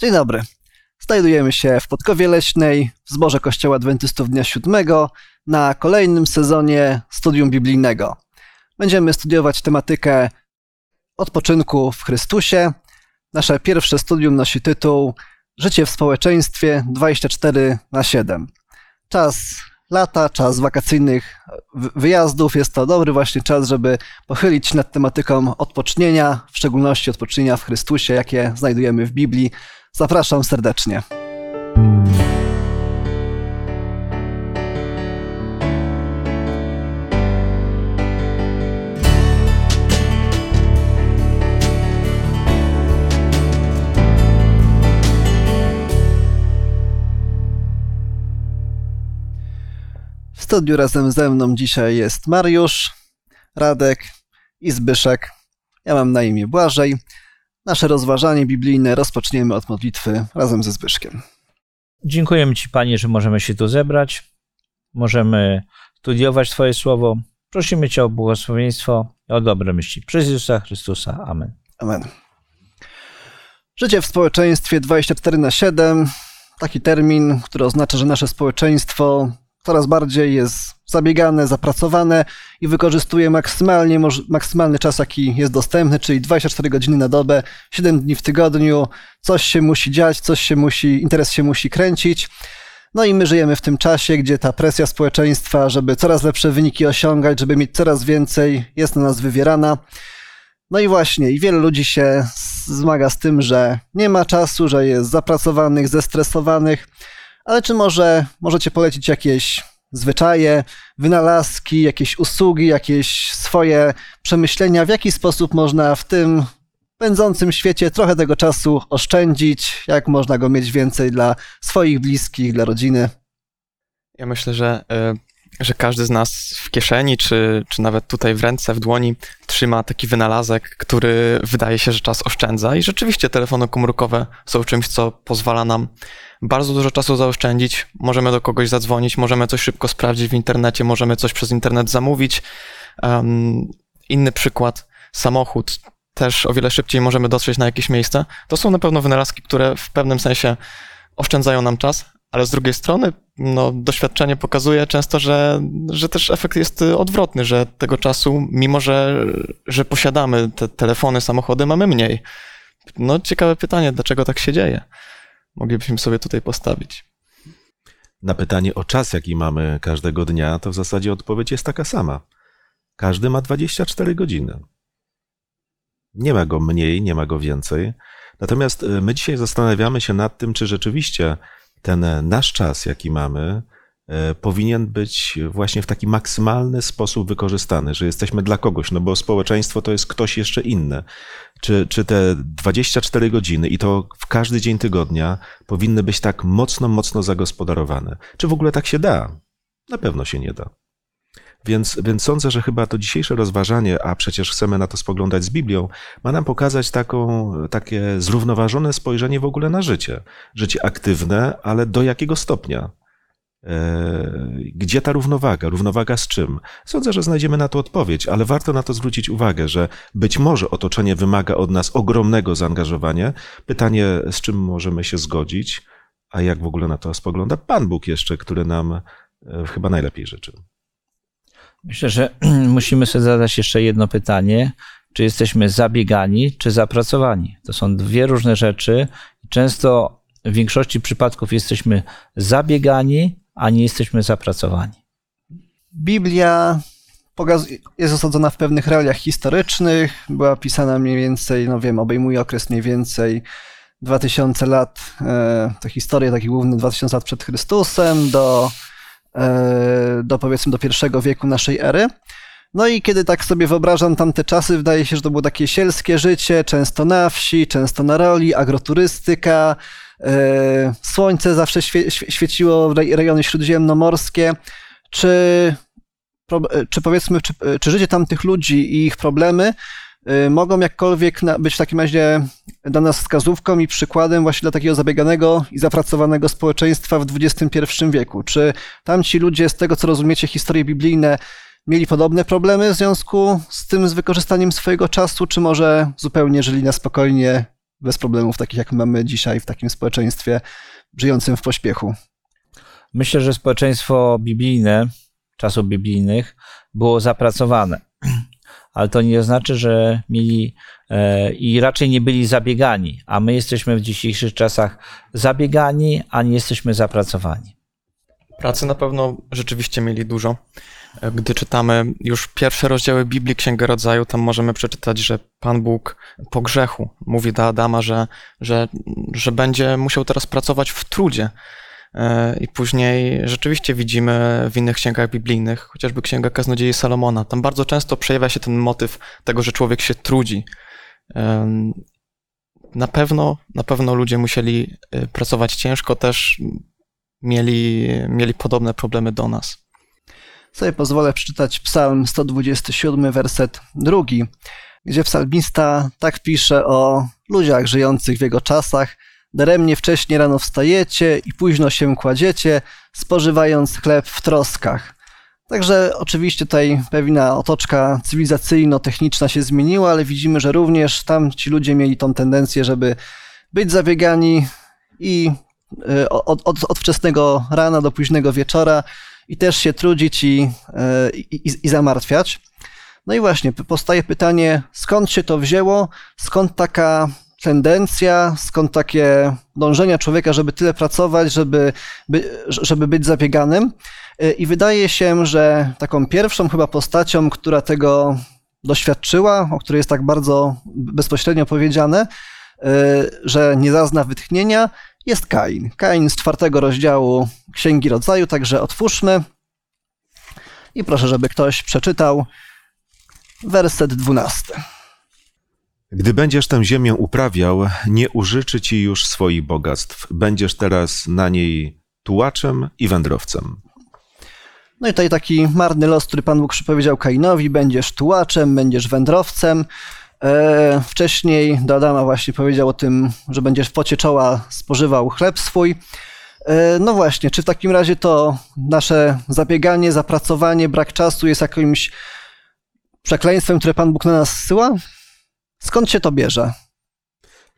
Dzień dobry. Znajdujemy się w Podkowie Leśnej, w zborze Kościoła Adwentystów Dnia Siódmego, na kolejnym sezonie studium biblijnego. Będziemy studiować tematykę odpoczynku w Chrystusie. Nasze pierwsze studium nosi tytuł Życie w społeczeństwie 24 na 7. Czas lata, czas wakacyjnych wyjazdów. Jest to dobry właśnie czas, żeby pochylić się nad tematyką odpocznienia, w szczególności odpocznienia w Chrystusie, jakie znajdujemy w Biblii. Zapraszam serdecznie. W studiu razem ze mną dzisiaj jest Mariusz, Radek i Zbyszek. Ja mam na imię Błażej. Nasze rozważanie biblijne rozpoczniemy od modlitwy razem ze Zbyszkiem. Dziękujemy Ci, Panie, że możemy się tu zebrać. Możemy studiować Twoje słowo. Prosimy Cię o błogosławieństwo i o dobre myśli. Przez Jezusa Chrystusa. Amen. Amen. Życie w społeczeństwie 24 na 7 taki termin, który oznacza, że nasze społeczeństwo coraz bardziej jest zabiegane, zapracowane i wykorzystuje maksymalnie, maksymalny czas, jaki jest dostępny, czyli 24 godziny na dobę, 7 dni w tygodniu. Coś się musi dziać, coś się musi, interes się musi kręcić. No i my żyjemy w tym czasie, gdzie ta presja społeczeństwa, żeby coraz lepsze wyniki osiągać, żeby mieć coraz więcej, jest na nas wywierana. No i właśnie, i wielu ludzi się zmaga z tym, że nie ma czasu, że jest zapracowanych, zestresowanych. Ale czy może możecie polecić jakieś zwyczaje, wynalazki, jakieś usługi, jakieś swoje przemyślenia, w jaki sposób można w tym pędzącym świecie trochę tego czasu oszczędzić, jak można go mieć więcej dla swoich bliskich, dla rodziny? Ja myślę, że, e, że każdy z nas w kieszeni, czy, czy nawet tutaj w ręce, w dłoni trzyma taki wynalazek, który wydaje się, że czas oszczędza i rzeczywiście telefony komórkowe są czymś, co pozwala nam bardzo dużo czasu zaoszczędzić. Możemy do kogoś zadzwonić, możemy coś szybko sprawdzić w internecie, możemy coś przez internet zamówić. Um, inny przykład, samochód. Też o wiele szybciej możemy dotrzeć na jakieś miejsce. To są na pewno wynalazki, które w pewnym sensie oszczędzają nam czas, ale z drugiej strony no, doświadczenie pokazuje często, że, że też efekt jest odwrotny, że tego czasu, mimo że, że posiadamy te telefony, samochody, mamy mniej. No ciekawe pytanie, dlaczego tak się dzieje? moglibyśmy sobie tutaj postawić. Na pytanie o czas, jaki mamy każdego dnia, to w zasadzie odpowiedź jest taka sama. Każdy ma 24 godziny. Nie ma go mniej, nie ma go więcej. Natomiast e, my dzisiaj zastanawiamy się nad tym, czy rzeczywiście ten nasz czas, jaki mamy, E, powinien być właśnie w taki maksymalny sposób wykorzystany, że jesteśmy dla kogoś, no bo społeczeństwo to jest ktoś jeszcze inny. Czy, czy te 24 godziny i to w każdy dzień tygodnia powinny być tak mocno, mocno zagospodarowane? Czy w ogóle tak się da? Na pewno się nie da. Więc, więc sądzę, że chyba to dzisiejsze rozważanie, a przecież chcemy na to spoglądać z Biblią, ma nam pokazać taką, takie zrównoważone spojrzenie w ogóle na życie. Życie aktywne, ale do jakiego stopnia? E, gdzie ta równowaga? Równowaga z czym? Sądzę, że znajdziemy na to odpowiedź, ale warto na to zwrócić uwagę, że być może otoczenie wymaga od nas ogromnego zaangażowania. Pytanie, z czym możemy się zgodzić, a jak w ogóle na to spogląda Pan Bóg jeszcze, który nam e, chyba najlepiej życzy. Myślę, że musimy sobie zadać jeszcze jedno pytanie. Czy jesteśmy zabiegani, czy zapracowani? To są dwie różne rzeczy. Często w większości przypadków jesteśmy zabiegani, a nie jesteśmy zapracowani. Biblia jest osadzona w pewnych realiach historycznych, była pisana mniej więcej, no wiem, obejmuje okres mniej więcej 2000 lat, e, to historię taki główny 2000 lat przed Chrystusem do, do powiedzmy do pierwszego wieku naszej ery. No i kiedy tak sobie wyobrażam tamte czasy, wydaje się, że to było takie sielskie życie, często na wsi, często na roli, agroturystyka, E, słońce zawsze świe, świeciło w rejony śródziemnomorskie. Czy, e, czy powiedzmy, czy, e, czy życie tamtych ludzi i ich problemy mogą jakkolwiek być w takim razie dla nas wskazówką i przykładem właśnie dla takiego zabieganego i zapracowanego społeczeństwa w XXI wieku? Czy tamci ludzie, z tego co rozumiecie, historie biblijne, mieli podobne problemy w związku z tym, z wykorzystaniem swojego czasu, czy może zupełnie żyli na spokojnie bez problemów takich jak mamy dzisiaj w takim społeczeństwie żyjącym w pośpiechu. Myślę, że społeczeństwo biblijne, czasów biblijnych, było zapracowane. Ale to nie znaczy, że mieli e, i raczej nie byli zabiegani, a my jesteśmy w dzisiejszych czasach zabiegani, a nie jesteśmy zapracowani. Pracy na pewno rzeczywiście mieli dużo. Gdy czytamy już pierwsze rozdziały Biblii, Księgę Rodzaju, tam możemy przeczytać, że Pan Bóg po grzechu mówi do Adama, że, że, że będzie musiał teraz pracować w trudzie. E, I później rzeczywiście widzimy w innych księgach biblijnych, chociażby Księga Kaznodziei Salomona, tam bardzo często przejawia się ten motyw tego, że człowiek się trudzi. Na pewno, na pewno ludzie musieli e, pracować ciężko, też mieli, mieli podobne problemy do nas. Sobie pozwolę przeczytać Psalm 127, werset drugi, gdzie psalmista tak pisze o ludziach żyjących w jego czasach. Daremnie wcześnie rano wstajecie i późno się kładziecie, spożywając chleb w troskach. Także oczywiście tutaj pewna otoczka cywilizacyjno-techniczna się zmieniła, ale widzimy, że również tam ci ludzie mieli tą tendencję, żeby być zabiegani i y, od, od, od wczesnego rana do późnego wieczora i też się trudzić i, y, i, i zamartwiać. No i właśnie powstaje pytanie, skąd się to wzięło, skąd taka tendencja, skąd takie dążenia człowieka, żeby tyle pracować, żeby, by, żeby być zabieganym. Y, I wydaje się, że taką pierwszą chyba postacią, która tego doświadczyła, o której jest tak bardzo bezpośrednio powiedziane, y, że nie zazna wytchnienia, jest Kain. Kain z czwartego rozdziału Księgi Rodzaju, także otwórzmy. I proszę, żeby ktoś przeczytał werset dwunasty. Gdy będziesz tę ziemię uprawiał, nie użyczy ci już swoich bogactw. Będziesz teraz na niej tułaczem i wędrowcem. No i tutaj taki marny los, który Pan Bóg przypowiedział Kainowi, będziesz tułaczem, będziesz wędrowcem. E, wcześniej do Adama właśnie powiedział o tym, że będziesz w pocie czoła spożywał chleb swój. E, no właśnie, czy w takim razie to nasze zabieganie, zapracowanie, brak czasu jest jakimś przekleństwem, które Pan Bóg na nas zsyła? Skąd się to bierze?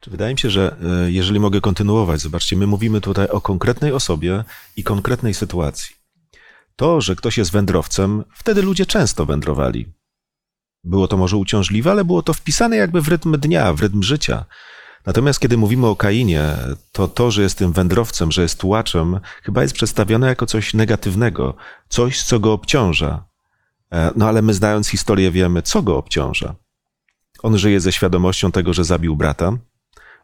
Wydaje mi się, że e, jeżeli mogę kontynuować, zobaczcie, my mówimy tutaj o konkretnej osobie i konkretnej sytuacji. To, że ktoś jest wędrowcem, wtedy ludzie często wędrowali. Było to może uciążliwe, ale było to wpisane jakby w rytm dnia, w rytm życia. Natomiast kiedy mówimy o Kainie, to to, że jest tym wędrowcem, że jest tułaczem, chyba jest przedstawione jako coś negatywnego, coś, co go obciąża. E, No ale my znając historię wiemy, co go obciąża. On żyje ze świadomością tego, że zabił brata.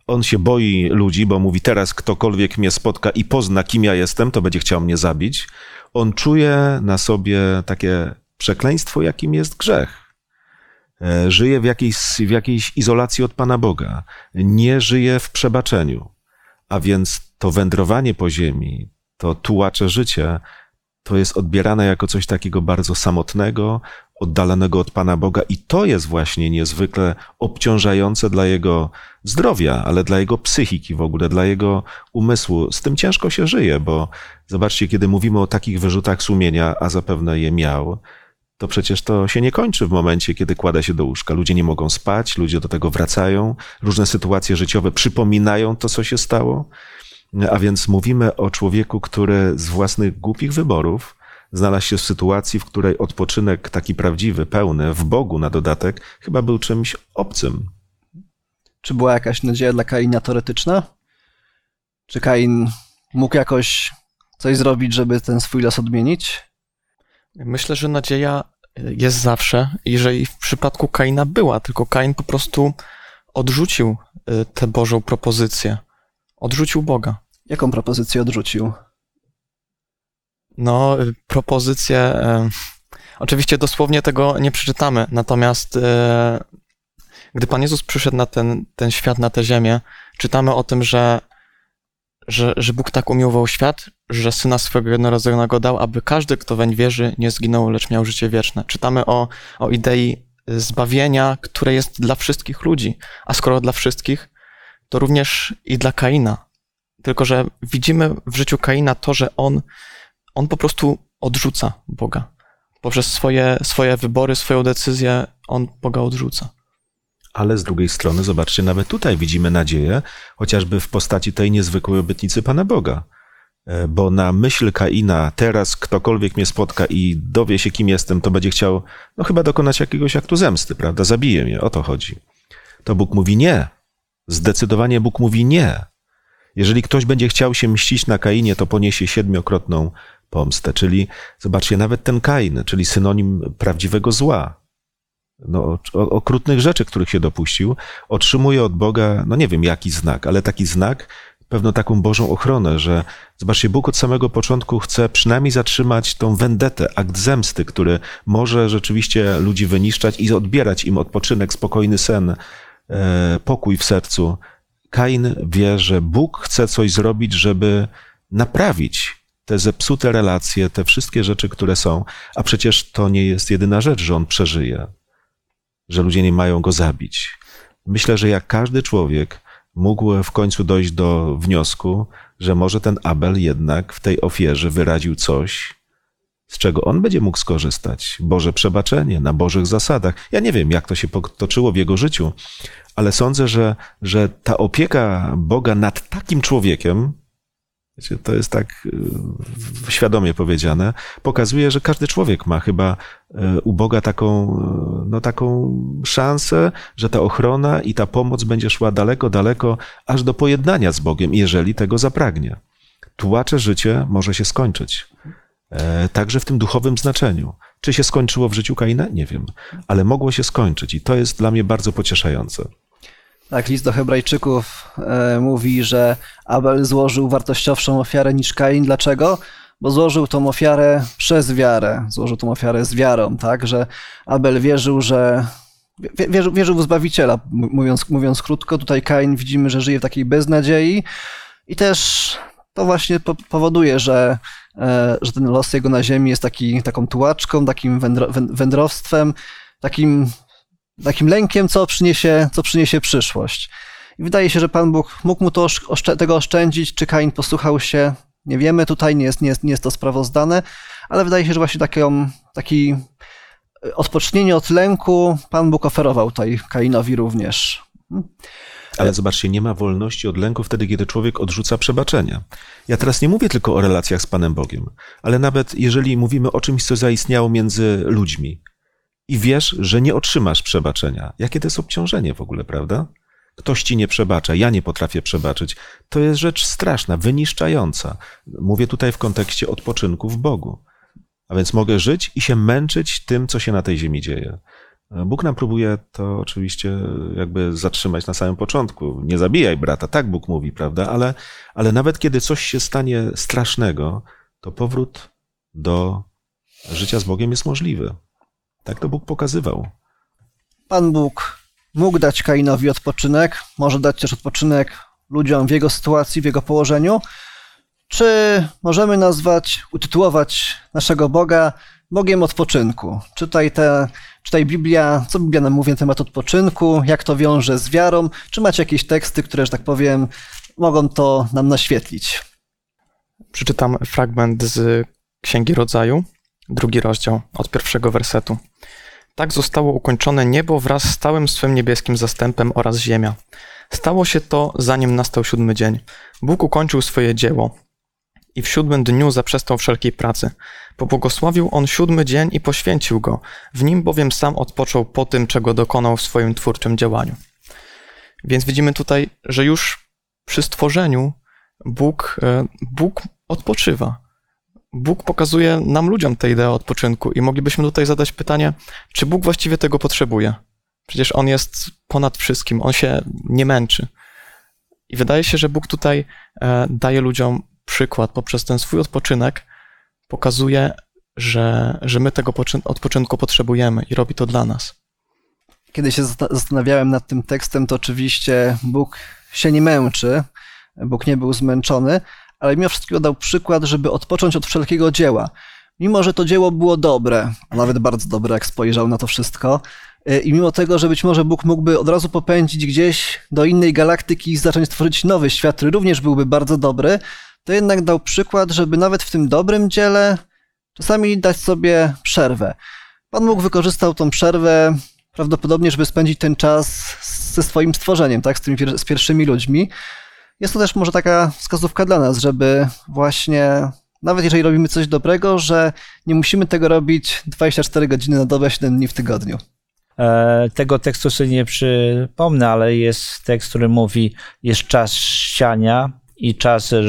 On się boi ludzi, bo mówi teraz ktokolwiek mnie spotka i pozna, kim ja jestem, to będzie chciał mnie zabić. On czuje na sobie takie przekleństwo, jakim jest grzech. E, Żyje w jakiejś, w jakiejś izolacji od Pana Boga. Nie żyje w przebaczeniu. A więc to wędrowanie po ziemi, to tułacze życie, to jest odbierane jako coś takiego bardzo samotnego, oddalonego od Pana Boga i to jest właśnie niezwykle obciążające dla jego zdrowia, ale dla jego psychiki w ogóle, dla jego umysłu. Z tym ciężko się żyje, bo zobaczcie, kiedy mówimy o takich wyrzutach sumienia, a zapewne je miał, to przecież to się nie kończy w momencie, kiedy kłada się do łóżka. Ludzie nie mogą spać, ludzie do tego wracają, różne sytuacje życiowe przypominają to, co się stało. A więc mówimy o człowieku, który z własnych głupich wyborów znalazł się w sytuacji, w której odpoczynek taki prawdziwy, pełny, w Bogu na dodatek, chyba był czymś obcym. Czy była jakaś nadzieja dla Kaina teoretyczna? Czy Kain mógł jakoś coś zrobić, żeby ten swój los odmienić? Myślę, że nadzieja jest zawsze i że i w przypadku Kaina była, tylko Kain po prostu odrzucił y, tę Bożą propozycję. Odrzucił Boga. Jaką propozycję odrzucił? No, y, propozycję. y, Oczywiście dosłownie tego nie przeczytamy, natomiast y, gdy Pan Jezus przyszedł na ten, ten świat, na tę ziemię, czytamy o tym, że, że, że Bóg tak umiłował świat, że syna swego jednorodzonego dał, aby każdy, kto weń wierzy, nie zginął, lecz miał życie wieczne. Czytamy o, o idei zbawienia, które jest dla wszystkich ludzi. A skoro dla wszystkich, to również i dla Kaina. Tylko, że widzimy w życiu Kaina to, że on, on po prostu odrzuca Boga. Poprzez swoje, swoje wybory, swoją decyzję, on Boga odrzuca. Ale z drugiej strony, zobaczcie, nawet tutaj widzimy nadzieję, chociażby w postaci tej niezwykłej obietnicy Pana Boga. E, Bo na myśl Kaina, teraz ktokolwiek mnie spotka i dowie się, kim jestem, to będzie chciał, no chyba dokonać jakiegoś aktu zemsty, prawda? Zabije mnie, o to chodzi. To Bóg mówi nie. Zdecydowanie Bóg mówi nie. Jeżeli ktoś będzie chciał się mścić na Kainie, to poniesie siedmiokrotną pomstę. Czyli, zobaczcie, nawet ten Kain, czyli synonim prawdziwego zła, no, okrutnych rzeczy, których się dopuścił, otrzymuje od Boga, no nie wiem jaki znak, ale taki znak, pewną taką Bożą ochronę, że zobaczcie, Bóg od samego początku chce przynajmniej zatrzymać tą wendetę, akt zemsty, który może rzeczywiście ludzi wyniszczać i odbierać im odpoczynek, spokojny sen, e, pokój w sercu. Kain wie, że Bóg chce coś zrobić, żeby naprawić te zepsute relacje, te wszystkie rzeczy, które są, a przecież to nie jest jedyna rzecz, że on przeżyje, że ludzie nie mają go zabić. Myślę, że jak każdy człowiek mógł w końcu dojść do wniosku, że może ten Abel jednak w tej ofierze wyraził coś, z czego on będzie mógł skorzystać. Boże przebaczenie na Bożych zasadach. Ja nie wiem, jak to się potoczyło w jego życiu, ale sądzę, że, że ta opieka Boga nad takim człowiekiem, to jest tak y, świadomie powiedziane, pokazuje, że każdy człowiek ma chyba y, u Boga taką, y, no, taką szansę, że ta ochrona i ta pomoc będzie szła daleko, daleko, aż do pojednania z Bogiem, jeżeli tego zapragnie. Tułacze życie może się skończyć. E, Także w tym duchowym znaczeniu. Czy się skończyło w życiu Kaina? Nie wiem, ale mogło się skończyć i to jest dla mnie bardzo pocieszające. Tak, list do Hebrajczyków e, mówi, że Abel złożył wartościowszą ofiarę niż Kain. Dlaczego? Bo złożył tą ofiarę przez wiarę. Złożył tą ofiarę z wiarą, tak? Że Abel wierzył, że. wie- Wierzył, wierzył w Zbawiciela, mówiąc, mówiąc krótko. Tutaj Kain widzimy, że żyje w takiej beznadziei i też to właśnie po- powoduje, że, e, że ten los jego na ziemi jest taki, taką tułaczką, takim wędro, wę- wędrowstwem, takim takim lękiem, co przyniesie, co przyniesie przyszłość. I wydaje się, że Pan Bóg mógł mu to tego oszczędzić, czy Kain posłuchał się, nie wiemy, tutaj nie jest, nie jest, nie jest to sprawozdane, ale wydaje się, że właśnie taką, taki e, odpocznienie od lęku Pan Bóg oferował tutaj Kainowi również. Ale zobaczcie, nie ma wolności od lęku wtedy, kiedy człowiek odrzuca przebaczenia. Ja teraz nie mówię tylko o relacjach z Panem Bogiem, ale nawet jeżeli mówimy o czymś, co zaistniało między ludźmi i wiesz, że nie otrzymasz przebaczenia, jakie to jest obciążenie w ogóle, prawda? Ktoś ci nie przebacza, ja nie potrafię przebaczyć. To jest rzecz straszna, wyniszczająca. Mówię tutaj w kontekście odpoczynku w Bogu. A więc mogę żyć i się męczyć tym, co się na tej ziemi dzieje. Bóg nam próbuje to oczywiście jakby zatrzymać na samym początku. Nie zabijaj brata, tak Bóg mówi, prawda? Ale, ale nawet kiedy coś się stanie strasznego, to powrót do życia z Bogiem jest możliwy. Tak to Bóg pokazywał. Pan Bóg mógł dać Kainowi odpoczynek, może dać też odpoczynek ludziom w jego sytuacji, w jego położeniu. Czy możemy nazwać, utytułować naszego Boga Bogiem odpoczynku? Czytaj te, czytaj Biblia, co Biblia nam mówi na temat odpoczynku, jak to wiąże z wiarą? Czy macie jakieś teksty, które, że tak powiem, mogą to nam naświetlić? Przeczytam fragment z Księgi Rodzaju, drugi rozdział, od pierwszego wersetu. Tak zostało ukończone niebo wraz z całym swym niebieskim zastępem oraz ziemia. Stało się to, zanim nastał siódmy dzień. Bóg ukończył swoje dzieło i w siódmym dniu zaprzestał wszelkiej pracy. Pobłogosławił on siódmy dzień i poświęcił go, w nim bowiem sam odpoczął po tym, czego dokonał w swoim twórczym działaniu. Więc widzimy tutaj, że już przy stworzeniu Bóg, e, Bóg odpoczywa. Bóg pokazuje nam, ludziom, tę ideę odpoczynku i moglibyśmy tutaj zadać pytanie, czy Bóg właściwie tego potrzebuje? Przecież On jest ponad wszystkim, On się nie męczy. I wydaje się, że Bóg tutaj e, daje ludziom przykład poprzez ten swój odpoczynek, pokazuje, że, że my tego poczyn- odpoczynku potrzebujemy i robi to dla nas. Kiedy się zasta- zastanawiałem nad tym tekstem, to oczywiście Bóg się nie męczy, Bóg nie był zmęczony, ale mimo wszystko dał przykład, żeby odpocząć od wszelkiego dzieła. Mimo, że to dzieło było dobre, a nawet bardzo dobre, jak spojrzał na to wszystko, y, i mimo tego, że być może Bóg mógłby od razu popędzić gdzieś do innej galaktyki i zacząć tworzyć nowy świat, który również byłby bardzo dobry, to jednak dał przykład, żeby nawet w tym dobrym dziele czasami dać sobie przerwę. Pan Bóg wykorzystał tą przerwę prawdopodobnie, żeby spędzić ten czas ze swoim stworzeniem, tak, z tymi z pierwszymi ludźmi. Jest to też może taka wskazówka dla nas, żeby właśnie, nawet jeżeli robimy coś dobrego, że nie musimy tego robić 24 godziny na dobę, 7 dni w tygodniu. E, Tego tekstu sobie nie przypomnę, ale jest tekst, który mówi: jest czas siania i czas e,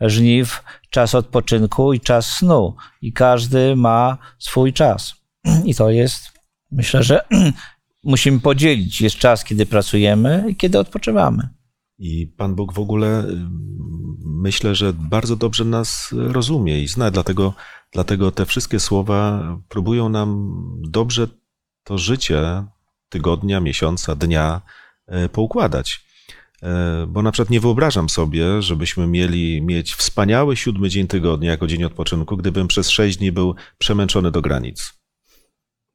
żniw, czas odpoczynku i czas snu. I każdy ma swój czas. I to jest, myślę, że musimy podzielić. Jest czas, kiedy pracujemy i kiedy odpoczywamy. I Pan Bóg w ogóle ym, myślę, że bardzo dobrze nas rozumie i zna, dlatego, dlatego te wszystkie słowa próbują nam dobrze to życie tygodnia, miesiąca, dnia e, poukładać. E, Bo na przykład nie wyobrażam sobie, żebyśmy mieli mieć wspaniały siódmy dzień tygodnia jako dzień odpoczynku, gdybym przez sześć dni był przemęczony do granic.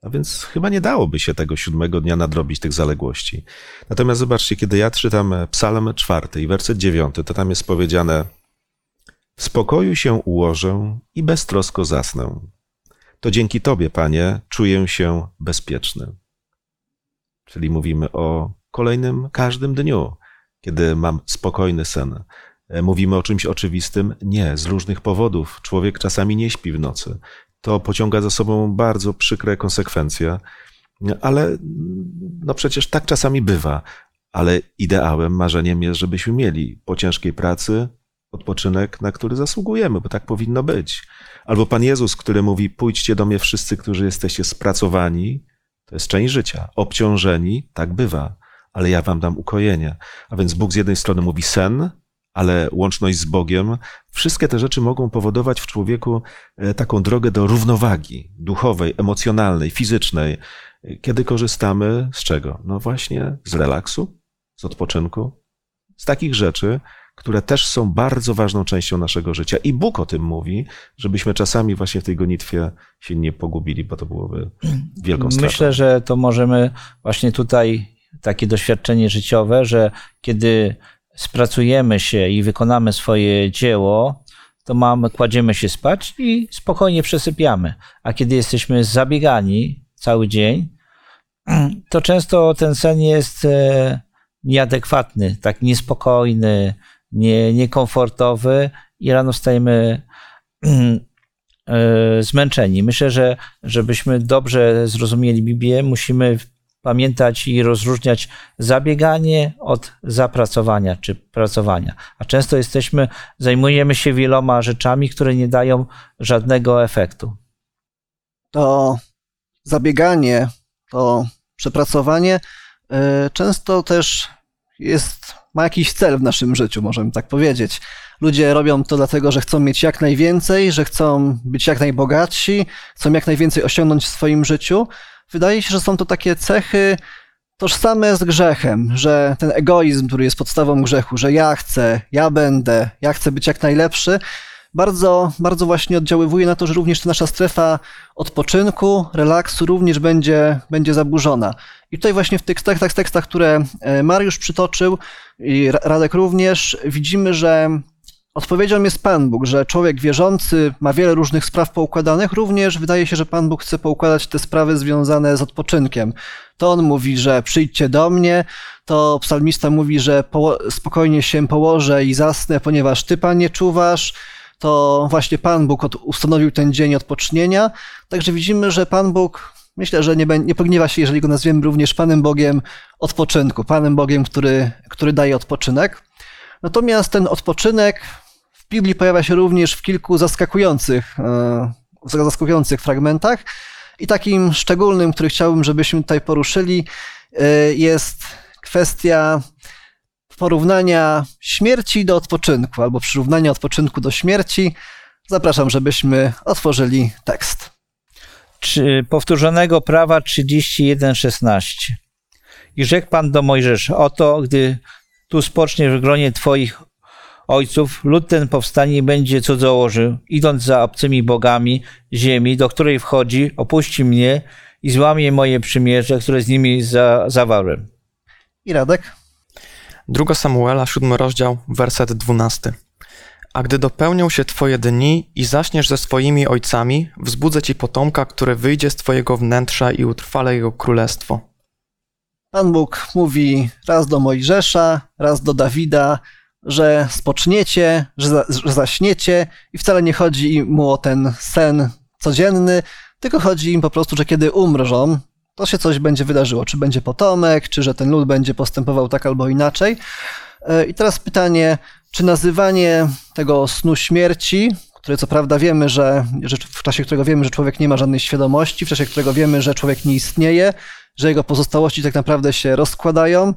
A więc chyba nie dałoby się tego siódmego dnia nadrobić tych zaległości. Natomiast zobaczcie, kiedy ja czytam Psalm czwarty i werset dziewiąty, to tam jest powiedziane: W spokoju się ułożę i beztrosko zasnę. To dzięki Tobie, Panie, czuję się bezpieczny. Czyli mówimy o kolejnym, każdym dniu, kiedy mam spokojny sen. E, Mówimy o czymś oczywistym? Nie, z różnych powodów. Człowiek czasami nie śpi w nocy. To pociąga za sobą bardzo przykre konsekwencje, ale no przecież tak czasami bywa. Ale ideałem, marzeniem jest, żebyśmy mieli po ciężkiej pracy odpoczynek, na który zasługujemy, bo tak powinno być. Albo Pan Jezus, który mówi: Pójdźcie do mnie wszyscy, którzy jesteście spracowani, to jest część życia. Obciążeni, tak bywa, ale ja wam dam ukojenie. A więc Bóg z jednej strony mówi sen, ale łączność z Bogiem, wszystkie te rzeczy mogą powodować w człowieku e, taką drogę do równowagi duchowej, emocjonalnej, fizycznej. Kiedy korzystamy z czego? No właśnie z relaksu, z odpoczynku, z takich rzeczy, które też są bardzo ważną częścią naszego życia. I Bóg o tym mówi, żebyśmy czasami właśnie w tej gonitwie się nie pogubili, bo to byłoby wielką stratą. Myślę, że to możemy właśnie tutaj takie doświadczenie życiowe, że kiedy spracujemy się i wykonamy swoje dzieło, to mamy, kładziemy się spać i spokojnie przesypiamy. A kiedy jesteśmy zabiegani cały dzień, to często ten sen jest e, nieadekwatny, tak niespokojny, nie, niekomfortowy i rano wstajemy e, zmęczeni. Myślę, że żebyśmy dobrze zrozumieli Biblię, musimy pamiętać i rozróżniać zabieganie od zapracowania czy pracowania. A często jesteśmy, zajmujemy się wieloma rzeczami, które nie dają żadnego efektu. To zabieganie, to przepracowanie y, często też jest, ma jakiś cel w naszym życiu, możemy tak powiedzieć. Ludzie robią to dlatego, że chcą mieć jak najwięcej, że chcą być jak najbogatsi, chcą jak najwięcej osiągnąć w swoim życiu. Wydaje się, że są to takie cechy tożsame z grzechem, że ten egoizm, który jest podstawą grzechu, że ja chcę, ja będę, ja chcę być jak najlepszy, bardzo, bardzo właśnie oddziaływuje na to, że również ta nasza strefa odpoczynku, relaksu również będzie, będzie zaburzona. I tutaj właśnie w tych tekstach, tekstach, które e, Mariusz przytoczył i Radek również, widzimy, że odpowiedzią jest Pan Bóg, że człowiek wierzący ma wiele różnych spraw poukładanych, również wydaje się, że Pan Bóg chce poukładać te sprawy związane z odpoczynkiem. To on mówi, że przyjdźcie do mnie, to psalmista mówi, że spokojnie się położę i zasnę, ponieważ Ty, Panie, czuwasz, to właśnie Pan Bóg ustanowił ten dzień odpocznienia. Także widzimy, że Pan Bóg, myślę, że nie, nie pogniewa się, jeżeli go nazwiemy również Panem Bogiem odpoczynku, Panem Bogiem, który, który daje odpoczynek. Natomiast ten odpoczynek Biblii pojawia się również w kilku zaskakujących, zaskakujących fragmentach. I takim szczególnym, który chciałbym, żebyśmy tutaj poruszyli, jest kwestia porównania śmierci do odpoczynku, albo przyrównania odpoczynku do śmierci. Zapraszam, żebyśmy otworzyli tekst. Czy powtórzonego prawa 31:16. I rzekł Pan do Mojżesza: Oto, gdy tu spoczniesz w gronie Twoich ojców, lud ten powstanie i będzie cudzołożył, idąc za obcymi bogami ziemi, do której wchodzi, opuści mnie i złamie moje przymierze, które z nimi za, zawarłem. I Radek? 2 Samuela, 7 rozdział, werset 12. A gdy dopełnią się twoje dni i zaśniesz ze swoimi ojcami, wzbudzę ci potomka, które wyjdzie z twojego wnętrza i utrwale jego królestwo. Pan Bóg mówi raz do Mojżesza, raz do Dawida, że spoczniecie, że, za, że zaśniecie i wcale nie chodzi mu o ten sen codzienny, tylko chodzi im po prostu, że kiedy umrzą, to się coś będzie wydarzyło. Czy będzie potomek, czy że ten lud będzie postępował tak albo inaczej. E, I teraz pytanie, czy nazywanie tego snu śmierci, które co prawda wiemy, że, w czasie którego wiemy, że człowiek nie ma żadnej świadomości, w czasie którego wiemy, że człowiek nie istnieje, że jego pozostałości tak naprawdę się rozkładają,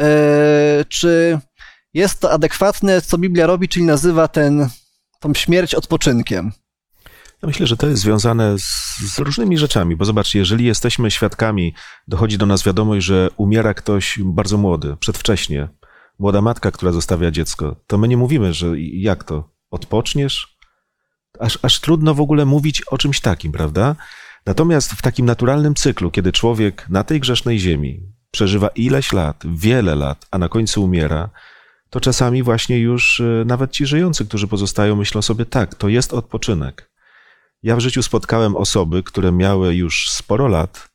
e, czy jest to adekwatne, co Biblia robi, czyli nazywa ten, tą śmierć odpoczynkiem? Ja myślę, że to jest związane z, z, różnymi rzeczami, bo zobaczcie, jeżeli jesteśmy świadkami, dochodzi do nas wiadomość, że umiera ktoś bardzo młody, przedwcześnie, młoda matka, która zostawia dziecko, to my nie mówimy, że jak to, odpoczniesz? Aż, aż trudno w ogóle mówić o czymś takim, prawda? Natomiast w takim naturalnym cyklu, kiedy człowiek na tej grzesznej ziemi przeżywa ileś lat, wiele lat, a na końcu umiera, to czasami właśnie już e, nawet ci żyjący, którzy pozostają, myślą sobie, tak, to jest odpoczynek. Ja w życiu spotkałem osoby, które miały już sporo lat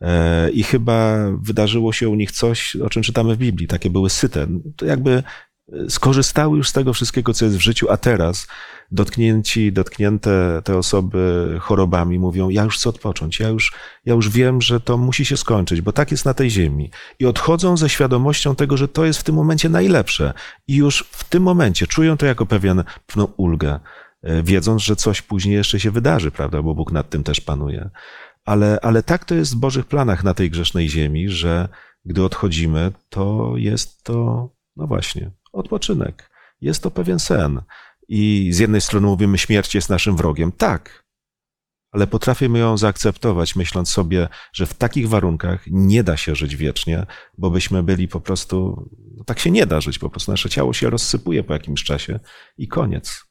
e, i chyba wydarzyło się u nich coś, o czym czytamy w Biblii. Takie były syte. To jakby skorzystały już z tego wszystkiego, co jest w życiu, a teraz dotknięci, dotknięte te osoby chorobami mówią, ja już chcę odpocząć, ja już, ja już wiem, że to musi się skończyć, bo tak jest na tej ziemi. I odchodzą ze świadomością tego, że to jest w tym momencie najlepsze. I już w tym momencie czują to jako pewien, pewną ulgę, e, wiedząc, że coś później jeszcze się wydarzy, prawda, bo Bóg nad tym też panuje. Ale, ale tak to jest w Bożych planach na tej grzesznej ziemi, że gdy odchodzimy, to jest to, no właśnie, odpoczynek. Jest to pewien sen. I z jednej strony mówimy, śmierć jest naszym wrogiem. Tak, ale potrafimy ją zaakceptować, myśląc sobie, że w takich warunkach nie da się żyć wiecznie, bo byśmy byli po prostu. No tak się nie da żyć, po prostu nasze ciało się rozsypuje po jakimś czasie i koniec.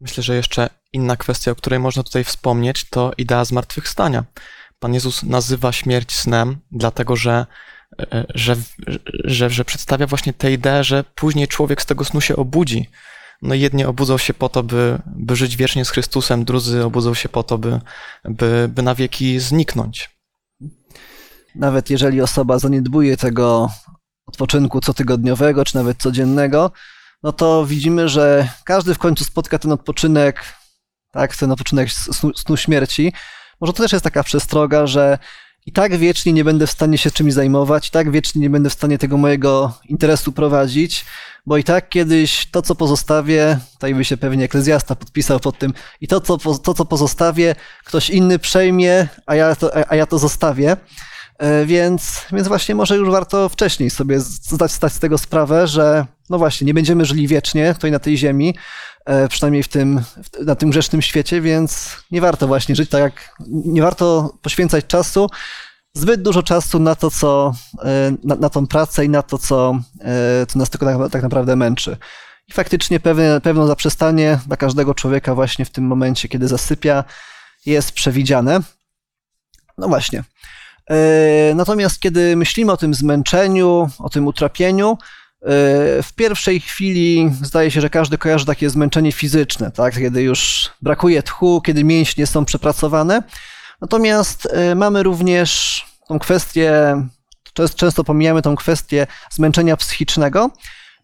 Myślę, że jeszcze inna kwestia, o której można tutaj wspomnieć, to idea zmartwychwstania. Pan Jezus nazywa śmierć snem, dlatego że że, że, że przedstawia właśnie tę ideę, że później człowiek z tego snu się obudzi. No jedni obudzą się po to, by, by żyć wiecznie z Chrystusem, drudzy obudzą się po to, by, by, by na wieki zniknąć. Nawet jeżeli osoba zaniedbuje tego odpoczynku cotygodniowego, czy nawet codziennego, no to widzimy, że każdy w końcu spotka ten odpoczynek, tak, ten odpoczynek snu, snu śmierci. Może to też jest taka przestroga, że i tak wiecznie nie będę w stanie się czymś zajmować, i tak wiecznie nie będę w stanie tego mojego interesu prowadzić, bo i tak kiedyś to, co pozostawię, tutaj by się pewnie eklezjasta podpisał pod tym, i to, co, to, co pozostawię, ktoś inny przejmie, a ja to, a ja to zostawię. E, więc, więc właśnie może już warto wcześniej sobie zdać, zdać z tego sprawę, że no właśnie, nie będziemy żyli wiecznie tutaj na tej ziemi, przynajmniej w tym, na tym grzesznym świecie, więc nie warto właśnie żyć tak jak, nie warto poświęcać czasu, zbyt dużo czasu na to, co, e, na, na tą pracę i na to, co, e, co nas tylko tak, tak naprawdę męczy. I faktycznie pewne, pewne zaprzestanie dla każdego człowieka właśnie w tym momencie, kiedy zasypia, jest przewidziane. No właśnie. Natomiast kiedy myślimy o tym zmęczeniu, o tym utrapieniu, E, w pierwszej chwili zdaje się, że każdy kojarzy takie zmęczenie fizyczne, tak? kiedy już brakuje tchu, kiedy mięśnie są przepracowane. Natomiast e, mamy również tą kwestię, często pomijamy tą kwestię zmęczenia psychicznego.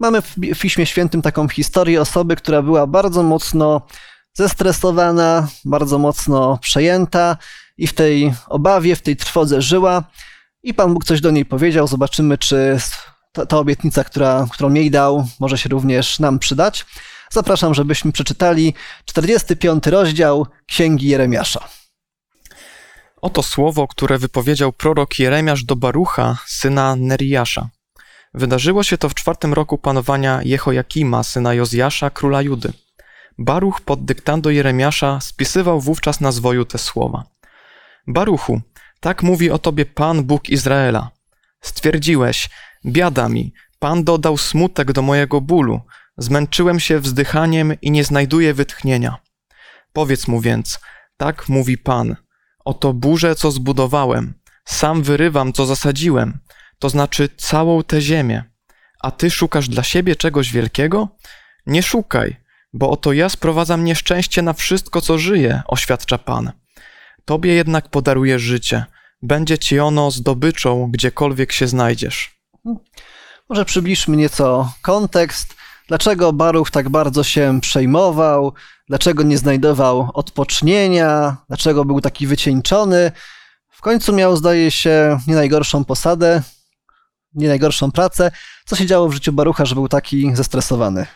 Mamy w Piśmie Świętym taką historię osoby, która była bardzo mocno zestresowana, bardzo mocno przejęta i w tej obawie, w tej trwodze żyła. I Pan Bóg coś do niej powiedział. Zobaczymy, czy ta, ta obietnica, która, którą jej dał, może się również nam przydać. Zapraszam, żebyśmy przeczytali 45 rozdział Księgi Jeremiasza. Oto słowo, które wypowiedział prorok Jeremiasz do Barucha, syna Neriasza. Wydarzyło się to w czwartym roku panowania Jehojakima, syna Jozjasza, króla Judy. Baruch pod dyktando Jeremiasza spisywał wówczas na zwoju te słowa. Baruchu, tak mówi o tobie Pan Bóg Izraela. Stwierdziłeś, Biada mi, Pan dodał smutek do mojego bólu, zmęczyłem się wzdychaniem i nie znajduję wytchnienia. Powiedz mu więc, tak mówi Pan, oto burzę, co zbudowałem, sam wyrywam, co zasadziłem, to znaczy całą tę ziemię. A ty szukasz dla siebie czegoś wielkiego? Nie szukaj, bo oto ja sprowadzam nieszczęście na wszystko, co żyje, oświadcza Pan. Tobie jednak podaruję życie. Będzie ci ono zdobyczą, gdziekolwiek się znajdziesz. Może przybliżmy nieco kontekst. Dlaczego Baruch tak bardzo się przejmował? Dlaczego nie znajdował odpocznienia? Dlaczego był taki wycieńczony? W końcu miał, zdaje się, nie najgorszą posadę, nie najgorszą pracę. Co się działo w życiu Barucha, że był taki zestresowany?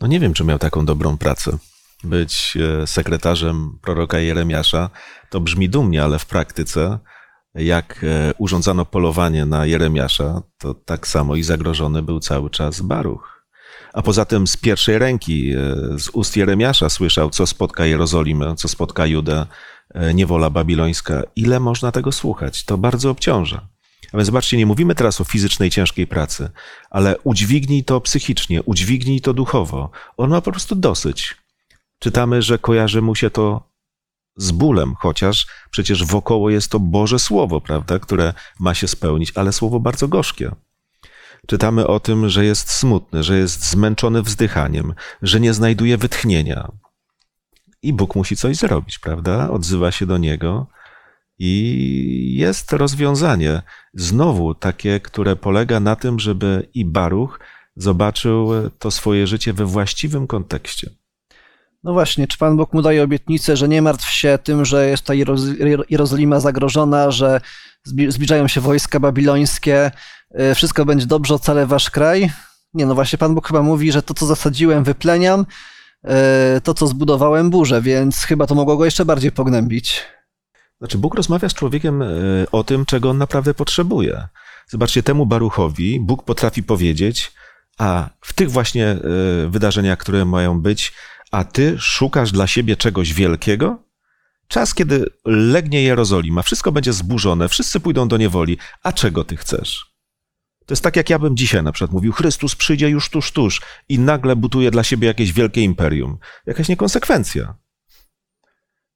No nie wiem, czy miał taką dobrą pracę. Być e, sekretarzem proroka Jeremiasza to brzmi dumnie, ale w praktyce, jak e, urządzano polowanie na Jeremiasza, to tak samo i zagrożony był cały czas Baruch. A poza tym z pierwszej ręki, e, z ust Jeremiasza słyszał, co spotka Jerozolimę, co spotka Judę, e, niewola babilońska. Ile można tego słuchać? To bardzo obciąża. A więc zobaczcie, nie mówimy teraz o fizycznej, ciężkiej pracy, ale udźwignij to psychicznie, udźwignij to duchowo. On ma po prostu dosyć. Czytamy, że kojarzy mu się to z bólem, chociaż przecież wokoło jest to Boże Słowo, prawda, które ma się spełnić, ale słowo bardzo gorzkie. Czytamy o tym, że jest smutny, że jest zmęczony wzdychaniem, że nie znajduje wytchnienia. I Bóg musi coś zrobić, prawda? Odzywa się do niego i jest rozwiązanie, znowu takie, które polega na tym, żeby i Baruch zobaczył to swoje życie we właściwym kontekście. No właśnie, czy Pan Bóg mu daje obietnicę, że nie martw się tym, że jest ta Jeroz- Jerozolima zagrożona, że zbliżają się wojska babilońskie, y, wszystko będzie dobrze, ocalę wasz kraj? Nie, no właśnie Pan Bóg chyba mówi, że to, co zasadziłem, wypleniam, y, to, co zbudowałem, burzę, więc chyba to mogło go jeszcze bardziej pognębić. Znaczy, Bóg rozmawia z człowiekiem e, o tym, czego on naprawdę potrzebuje. Zobaczcie, temu Baruchowi Bóg potrafi powiedzieć, a w tych właśnie wydarzeniach, które mają być, a ty szukasz dla siebie czegoś wielkiego? Czas, kiedy legnie Jerozolima, wszystko będzie zburzone, wszyscy pójdą do niewoli, a czego ty chcesz? To jest tak, jak ja bym dzisiaj na przykład mówił, Chrystus przyjdzie już tuż, tuż i nagle butuje dla siebie jakieś wielkie imperium. Jakaś niekonsekwencja.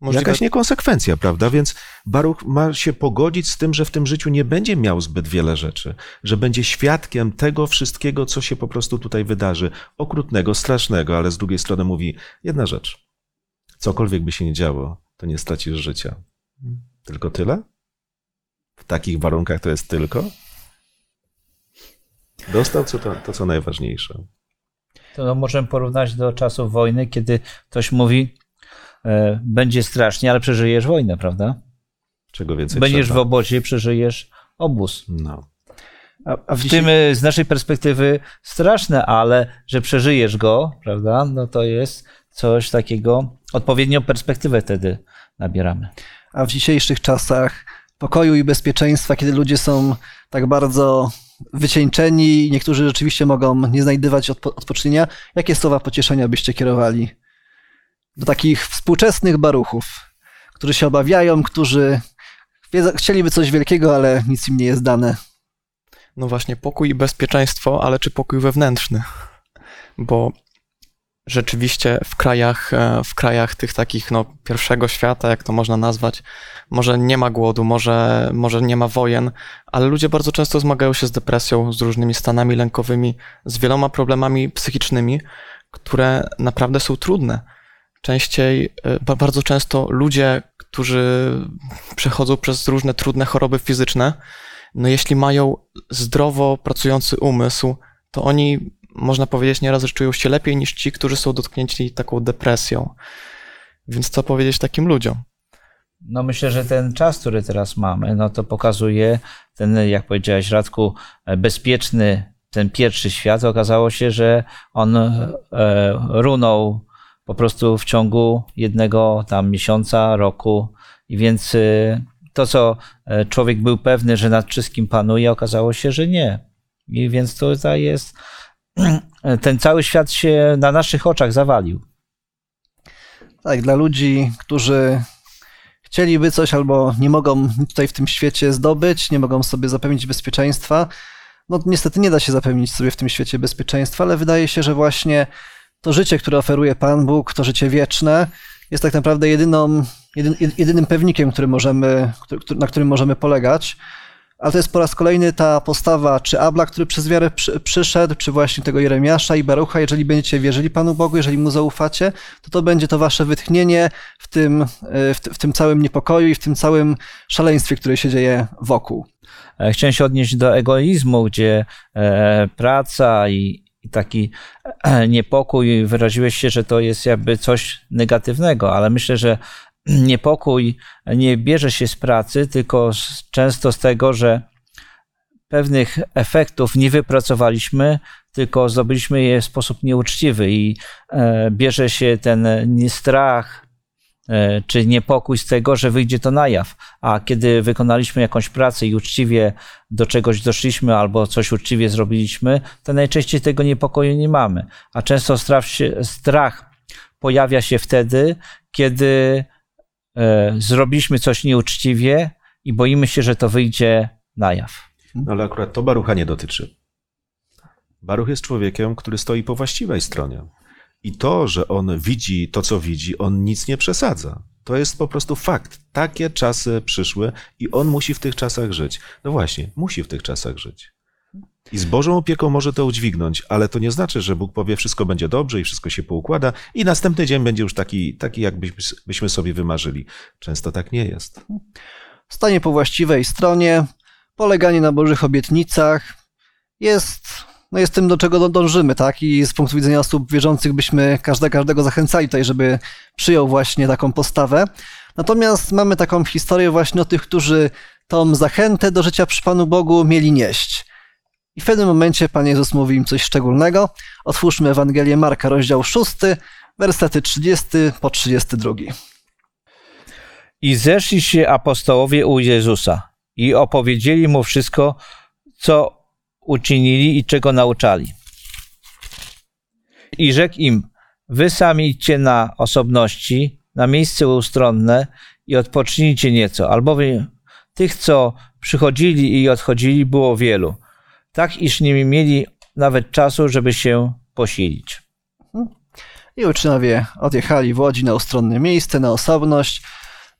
Możliwe, Jakaś niekonsekwencja, prawda? Więc Baruch ma się pogodzić z tym, że w tym życiu nie będzie miał zbyt wiele rzeczy, że będzie świadkiem tego wszystkiego, co się po prostu tutaj wydarzy. Okrutnego, strasznego, ale z drugiej strony mówi jedna rzecz. Cokolwiek by się nie działo, to nie stracisz życia. Tylko tyle? W takich warunkach to jest tylko? Dostał co to, to co najważniejsze. To no, możemy porównać do czasów wojny, kiedy ktoś mówi, będzie strasznie, ale przeżyjesz wojnę, prawda? Czego więcej Będziesz trzeba. w obozie przeżyjesz obóz. No. A, a w dzisiaj- tym e, z naszej perspektywy straszne, ale że przeżyjesz go, prawda? No to jest coś takiego, odpowiednią perspektywę wtedy nabieramy. A w dzisiejszych czasach pokoju i bezpieczeństwa, kiedy ludzie są tak bardzo wycieńczeni i niektórzy rzeczywiście mogą nie znajdywać odpo- odpocznienia, jakie słowa pocieszenia byście kierowali do takich współczesnych baruchów, którzy się obawiają, którzy chcieliby coś wielkiego, ale nic im nie jest dane. no właśnie, pokój i bezpieczeństwo, ale czy pokój wewnętrzny? Bo rzeczywiście w krajach, e, w krajach tych takich no, pierwszego świata, jak to można nazwać, może nie ma głodu, może, może nie ma wojen, ale ludzie bardzo często zmagają się z depresją, z różnymi stanami lękowymi, z wieloma problemami psychicznymi, które naprawdę są trudne. Częściej, e, ba- bardzo często ludzie, którzy przechodzą przez różne trudne choroby fizyczne, no jeśli mają zdrowo pracujący umysł, to oni, można powiedzieć, nieraz czują się lepiej niż ci, którzy są dotknięci taką depresją. Więc co powiedzieć takim ludziom? No myślę, że ten czas, który teraz mamy, no to pokazuje ten, jak powiedziałeś Radku, e, bezpieczny, ten pierwszy świat. Okazało się, że on e, runął po prostu w ciągu jednego tam miesiąca, roku i więc e, to, co e, człowiek był pewny, że nad wszystkim panuje, okazało się, że nie. I więc tutaj jest, ten cały świat się na naszych oczach zawalił. Tak, dla ludzi, którzy chcieliby coś albo nie mogą tutaj w tym świecie zdobyć, nie mogą sobie zapewnić bezpieczeństwa. No niestety nie da się zapewnić sobie w tym świecie bezpieczeństwa, ale wydaje się, że właśnie to życie, które oferuje Pan Bóg, to życie wieczne, jest tak naprawdę jedyną, jedyn, jedynym pewnikiem, który możemy, na którym możemy polegać. Ale to jest po raz kolejny ta postawa, czy Abla, który przez wiarę przy, przyszedł, czy właśnie tego Jeremiasza i Barucha. Jeżeli będziecie wierzyli Panu Bogu, jeżeli Mu zaufacie, to to będzie to wasze wytchnienie w tym, w, w tym całym niepokoju i w tym całym szaleństwie, które się dzieje wokół. E, Chciałem się odnieść do egoizmu, gdzie e, praca i, i taki e, niepokój, wyraziłeś się, że to jest jakby coś negatywnego, ale myślę, że niepokój nie bierze się z pracy, tylko często z tego, że pewnych efektów nie wypracowaliśmy, tylko zdobyliśmy je w sposób nieuczciwy i e, bierze się ten strach czy niepokój z tego, że wyjdzie to na jaw. A kiedy wykonaliśmy jakąś pracę i uczciwie do czegoś doszliśmy albo coś uczciwie zrobiliśmy, to najczęściej tego niepokoju nie mamy. A często strach, się, strach pojawia się wtedy, kiedy e, zrobiliśmy coś nieuczciwie i boimy się, że to wyjdzie na jaw. No ale akurat to Barucha nie dotyczy. Baruch jest człowiekiem, który stoi po właściwej stronie. I to, że on widzi to, co widzi, on nic nie przesadza. To jest po prostu fakt. Takie czasy przyszły i on musi w tych czasach żyć. No właśnie, musi w tych czasach żyć. I z Bożą opieką może to udźwignąć, ale to nie znaczy, że Bóg powie, wszystko będzie dobrze i wszystko się poukłada i następny dzień będzie już taki, taki jak byśmy, byśmy sobie wymarzyli. Często tak nie jest. Stanie po właściwej stronie, poleganie na Bożych obietnicach jest, no jest tym, do czego dążymy, tak? I z punktu widzenia osób wierzących byśmy każde, każdego zachęcali tutaj, żeby przyjął właśnie taką postawę. Natomiast mamy taką historię właśnie o tych, którzy tą zachętę do życia przy Panu Bogu mieli nieść. I w pewnym momencie Pan Jezus mówi im coś szczególnego. Otwórzmy Ewangelię Marka, rozdział 6, wersety 30 po 32. I zeszli się apostołowie u Jezusa i opowiedzieli mu wszystko, co uczynili i czego nauczali. I rzekł im, wy sami idźcie na osobności, na miejsce ustronne i odpocznijcie nieco, albowiem tych, co przychodzili i odchodzili, było wielu, tak iż nie mieli nawet czasu, żeby się posilić. I uczniowie odjechali w Łodzi na ustronne miejsce, na osobność.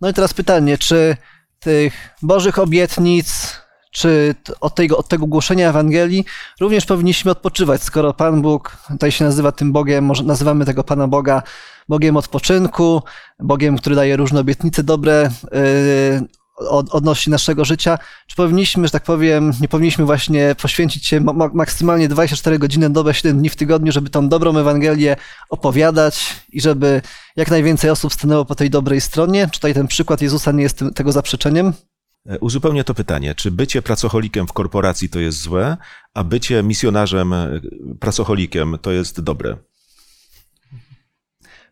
No i teraz pytanie, czy tych Bożych obietnic, czy od tego, od tego głoszenia Ewangelii również powinniśmy odpoczywać, skoro Pan Bóg tutaj się nazywa tym Bogiem, może nazywamy tego Pana Boga Bogiem odpoczynku, Bogiem, który daje różne obietnice dobre yy, od, odnośnie naszego życia, czy powinniśmy, że tak powiem, nie powinniśmy właśnie poświęcić się ma maksymalnie 24 godziny, dobę, 7 dni w tygodniu, żeby tą dobrą Ewangelię opowiadać i żeby jak najwięcej osób stanęło po tej dobrej stronie? Czy tutaj ten przykład Jezusa nie jest tym, tego zaprzeczeniem? Uzupełnię to pytanie, czy bycie pracocholikiem w korporacji to jest złe, a bycie misjonarzem, pracocholikiem to jest dobre?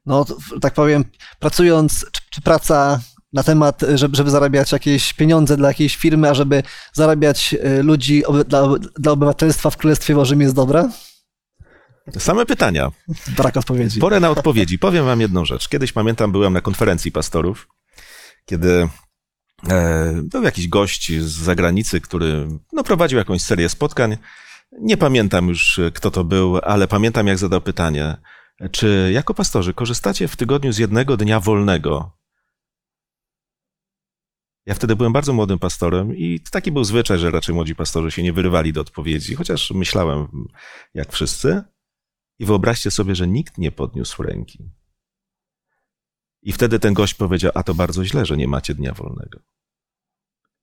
No, tak powiem, pracując, czy, czy praca na temat, żeby, żeby zarabiać jakieś pieniądze dla jakiejś firmy, a żeby zarabiać ludzi dla, dla obywatelstwa w Królestwie Bożym jest dobra? Same pytania. Brak odpowiedzi. Porę na odpowiedzi. Powiem wam jedną rzecz. Kiedyś pamiętam, byłem na konferencji pastorów, kiedy e, był jakiś gość z zagranicy, który no, prowadził jakąś serię spotkań. Nie pamiętam już, kto to był, ale pamiętam, jak zadał pytanie, czy jako pastorzy korzystacie w tygodniu z jednego dnia wolnego ja wtedy byłem bardzo młodym pastorem i taki był zwyczaj, że raczej młodzi pastorzy się nie wyrywali do odpowiedzi, chociaż myślałem jak wszyscy. I wyobraźcie sobie, że nikt nie podniósł ręki. I wtedy ten gość powiedział: A to bardzo źle, że nie macie dnia wolnego.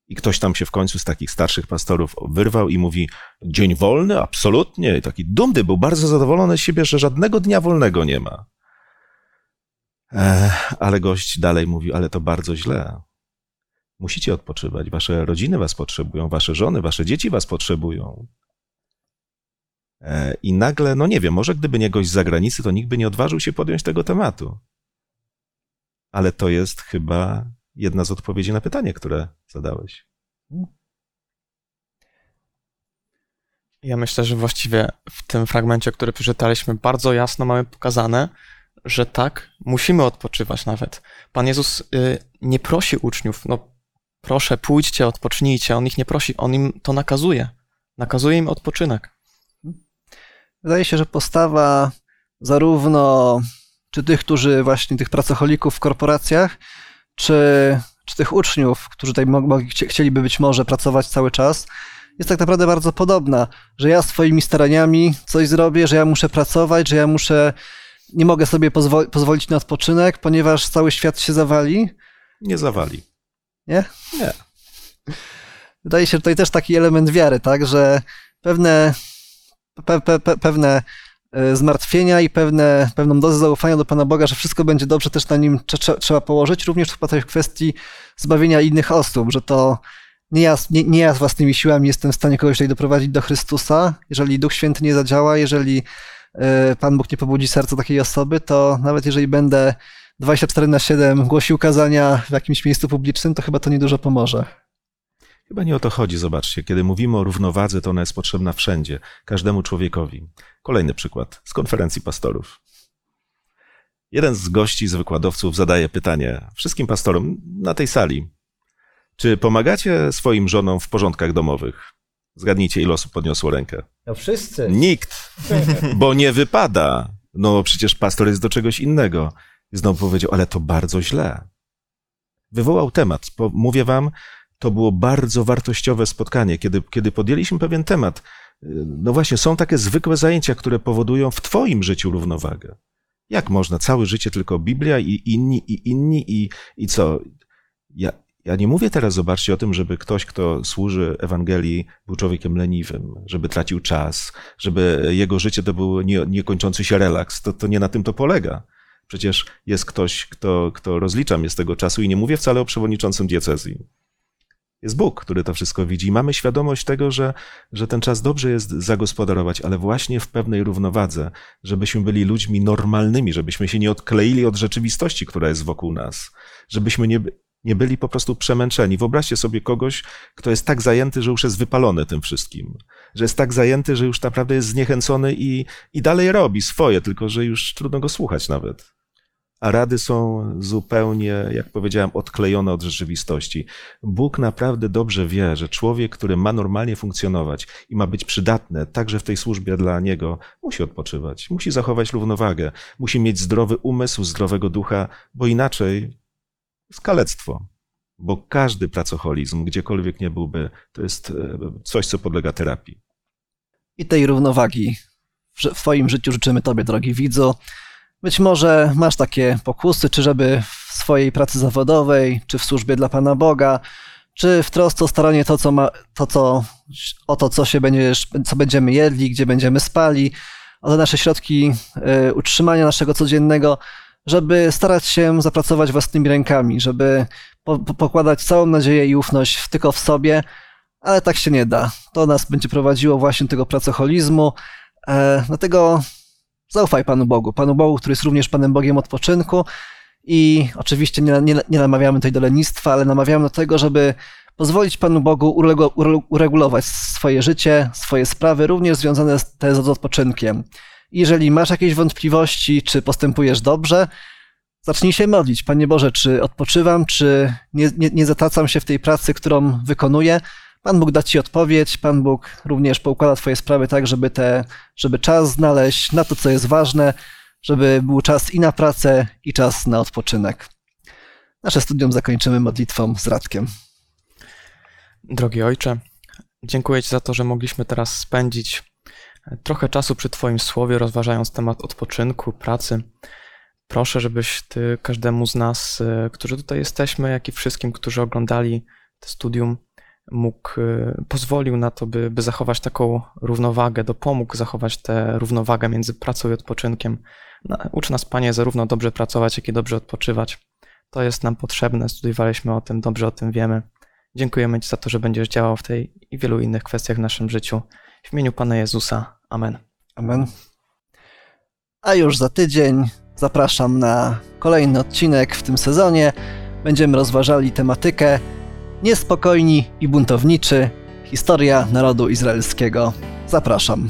I ktoś tam się w końcu z takich starszych pastorów wyrwał i mówi: Dzień wolny? Absolutnie. I taki dumny był, bardzo zadowolony z siebie, że żadnego dnia wolnego nie ma. Ech, ale gość dalej mówi: Ale to bardzo źle. Musicie odpoczywać. Wasze rodziny was potrzebują, wasze żony, wasze dzieci was potrzebują. I nagle, no nie wiem, może gdyby nie gość z zagranicy, to nikt by nie odważył się podjąć tego tematu. Ale to jest chyba jedna z odpowiedzi na pytanie, które zadałeś. Ja myślę, że właściwie w tym fragmencie, który przeczytaliśmy, bardzo jasno mamy pokazane, że tak, musimy odpoczywać nawet. Pan Jezus y, nie prosi uczniów, no proszę, pójdźcie, odpocznijcie. On ich nie prosi, on im to nakazuje. Nakazuje im odpoczynek. Wydaje się, że postawa zarówno czy tych, którzy właśnie tych pracocholików w korporacjach, czy, czy tych uczniów, którzy tutaj chcieliby być może pracować cały czas, jest tak naprawdę bardzo podobna, że ja swoimi staraniami coś zrobię, że ja muszę pracować, że ja muszę, nie mogę sobie pozwo- pozwolić na odpoczynek, ponieważ cały świat się zawali. Nie zawali. Wydaje się tutaj też taki element wiary, tak, że pewne, pe, pe, pe, pewne zmartwienia i pewne, pewną dozę zaufania do Pana Boga, że wszystko będzie dobrze, też na nim trze- trze- trzeba położyć, również chyba tutaj w kwestii zbawienia innych osób, że to nie ja, nie, nie ja własnymi siłami jestem w stanie kogoś tutaj doprowadzić do Chrystusa. Jeżeli Duch Święty nie zadziała, jeżeli e, Pan Bóg nie pobudzi serca takiej osoby, to nawet jeżeli będę 24 na 7 głosił kazania w jakimś miejscu publicznym, to chyba to niedużo pomoże. Chyba nie o to chodzi, zobaczcie. Kiedy mówimy o równowadze, to ona jest potrzebna wszędzie, każdemu człowiekowi. Kolejny przykład z konferencji pastorów. Jeden z gości, z wykładowców zadaje pytanie wszystkim pastorom na tej sali. Czy pomagacie swoim żonom w porządkach domowych? Zgadnijcie, ile osób podniosło rękę. No wszyscy. Nikt, bo nie wypada. No przecież pastor jest do czegoś innego. I znowu powiedział, ale to bardzo źle. Wywołał temat. Mówię wam, to było bardzo wartościowe spotkanie, kiedy, kiedy podjęliśmy pewien temat. No właśnie, są takie zwykłe zajęcia, które powodują w twoim życiu równowagę. Jak można całe życie tylko Biblia i inni, i inni, i, i co? Ja, ja nie mówię teraz, zobaczcie, o tym, żeby ktoś, kto służy Ewangelii, był człowiekiem leniwym, żeby tracił czas, żeby jego życie to był nie, niekończący się relaks. To, to nie na tym to polega. Przecież jest ktoś, kto, kto rozlicza mnie z tego czasu i nie mówię wcale o przewodniczącym diecezji. Jest Bóg, który to wszystko widzi. I mamy świadomość tego, że, że ten czas dobrze jest zagospodarować, ale właśnie w pewnej równowadze, żebyśmy byli ludźmi normalnymi, żebyśmy się nie odkleili od rzeczywistości, która jest wokół nas, żebyśmy nie, nie byli po prostu przemęczeni. Wyobraźcie sobie kogoś, kto jest tak zajęty, że już jest wypalony tym wszystkim, że jest tak zajęty, że już naprawdę jest zniechęcony i, i dalej robi swoje, tylko że już trudno go słuchać nawet a rady są zupełnie, jak powiedziałem, odklejone od rzeczywistości. Bóg naprawdę dobrze wie, że człowiek, który ma normalnie funkcjonować i ma być przydatny także w tej służbie dla niego, musi odpoczywać, musi zachować równowagę, musi mieć zdrowy umysł, zdrowego ducha, bo inaczej skalectwo. Bo każdy pracoholizm, gdziekolwiek nie byłby, to jest e, coś, co podlega terapii. I tej równowagi w Twoim życiu życzymy Tobie, drogi widzu. Być może masz takie pokusy, czy żeby w swojej pracy zawodowej, czy w służbie dla Pana Boga, czy w trosce o staranie to, co ma, to, co, o to, co się będziesz, co będziemy jedli, gdzie będziemy spali, o te nasze środki y, utrzymania naszego codziennego, żeby starać się zapracować własnymi rękami, żeby po, po, pokładać całą nadzieję i ufność w, tylko w sobie, ale tak się nie da. To nas będzie prowadziło właśnie do tego pracoholizmu, e, dlatego Zaufaj Panu Bogu, Panu Bogu, który jest również Panem Bogiem odpoczynku i oczywiście nie, nie, nie namawiamy tutaj do lenistwa, ale namawiamy do tego, żeby pozwolić Panu Bogu uregu, uregulować swoje życie, swoje sprawy, również związane z, te z odpoczynkiem. Jeżeli masz jakieś wątpliwości, czy postępujesz dobrze, zacznij się modlić. Panie Boże, czy odpoczywam, czy nie, nie, nie zatacam się w tej pracy, którą wykonuję? Pan Bóg da Ci odpowiedź, Pan Bóg również poukłada Twoje sprawy tak, żeby, te, żeby czas znaleźć na to, co jest ważne, żeby był czas i na pracę, i czas na odpoczynek. Nasze studium zakończymy modlitwą z Radkiem. Drogi ojcze, dziękuję Ci za to, że mogliśmy teraz spędzić trochę czasu przy Twoim słowie, rozważając temat odpoczynku, pracy. Proszę, żebyś Ty każdemu z nas, e, którzy tutaj jesteśmy, jak i wszystkim, którzy oglądali to studium, mógł, e, pozwolił na to, by, by zachować taką równowagę, dopomógł zachować tę równowagę między pracą i odpoczynkiem. No, ucz nas, Panie, zarówno dobrze pracować, jak i dobrze odpoczywać. To jest nam potrzebne, studiowaliśmy o tym, dobrze o tym wiemy. Dziękujemy Ci za to, że będziesz działał w tej i wielu innych kwestiach w naszym życiu. W imieniu Pana Jezusa. Amen. Amen. A już za tydzień zapraszam na kolejny odcinek w tym sezonie. Będziemy rozważali tematykę Niespokojni i buntowniczy historia narodu izraelskiego. Zapraszam.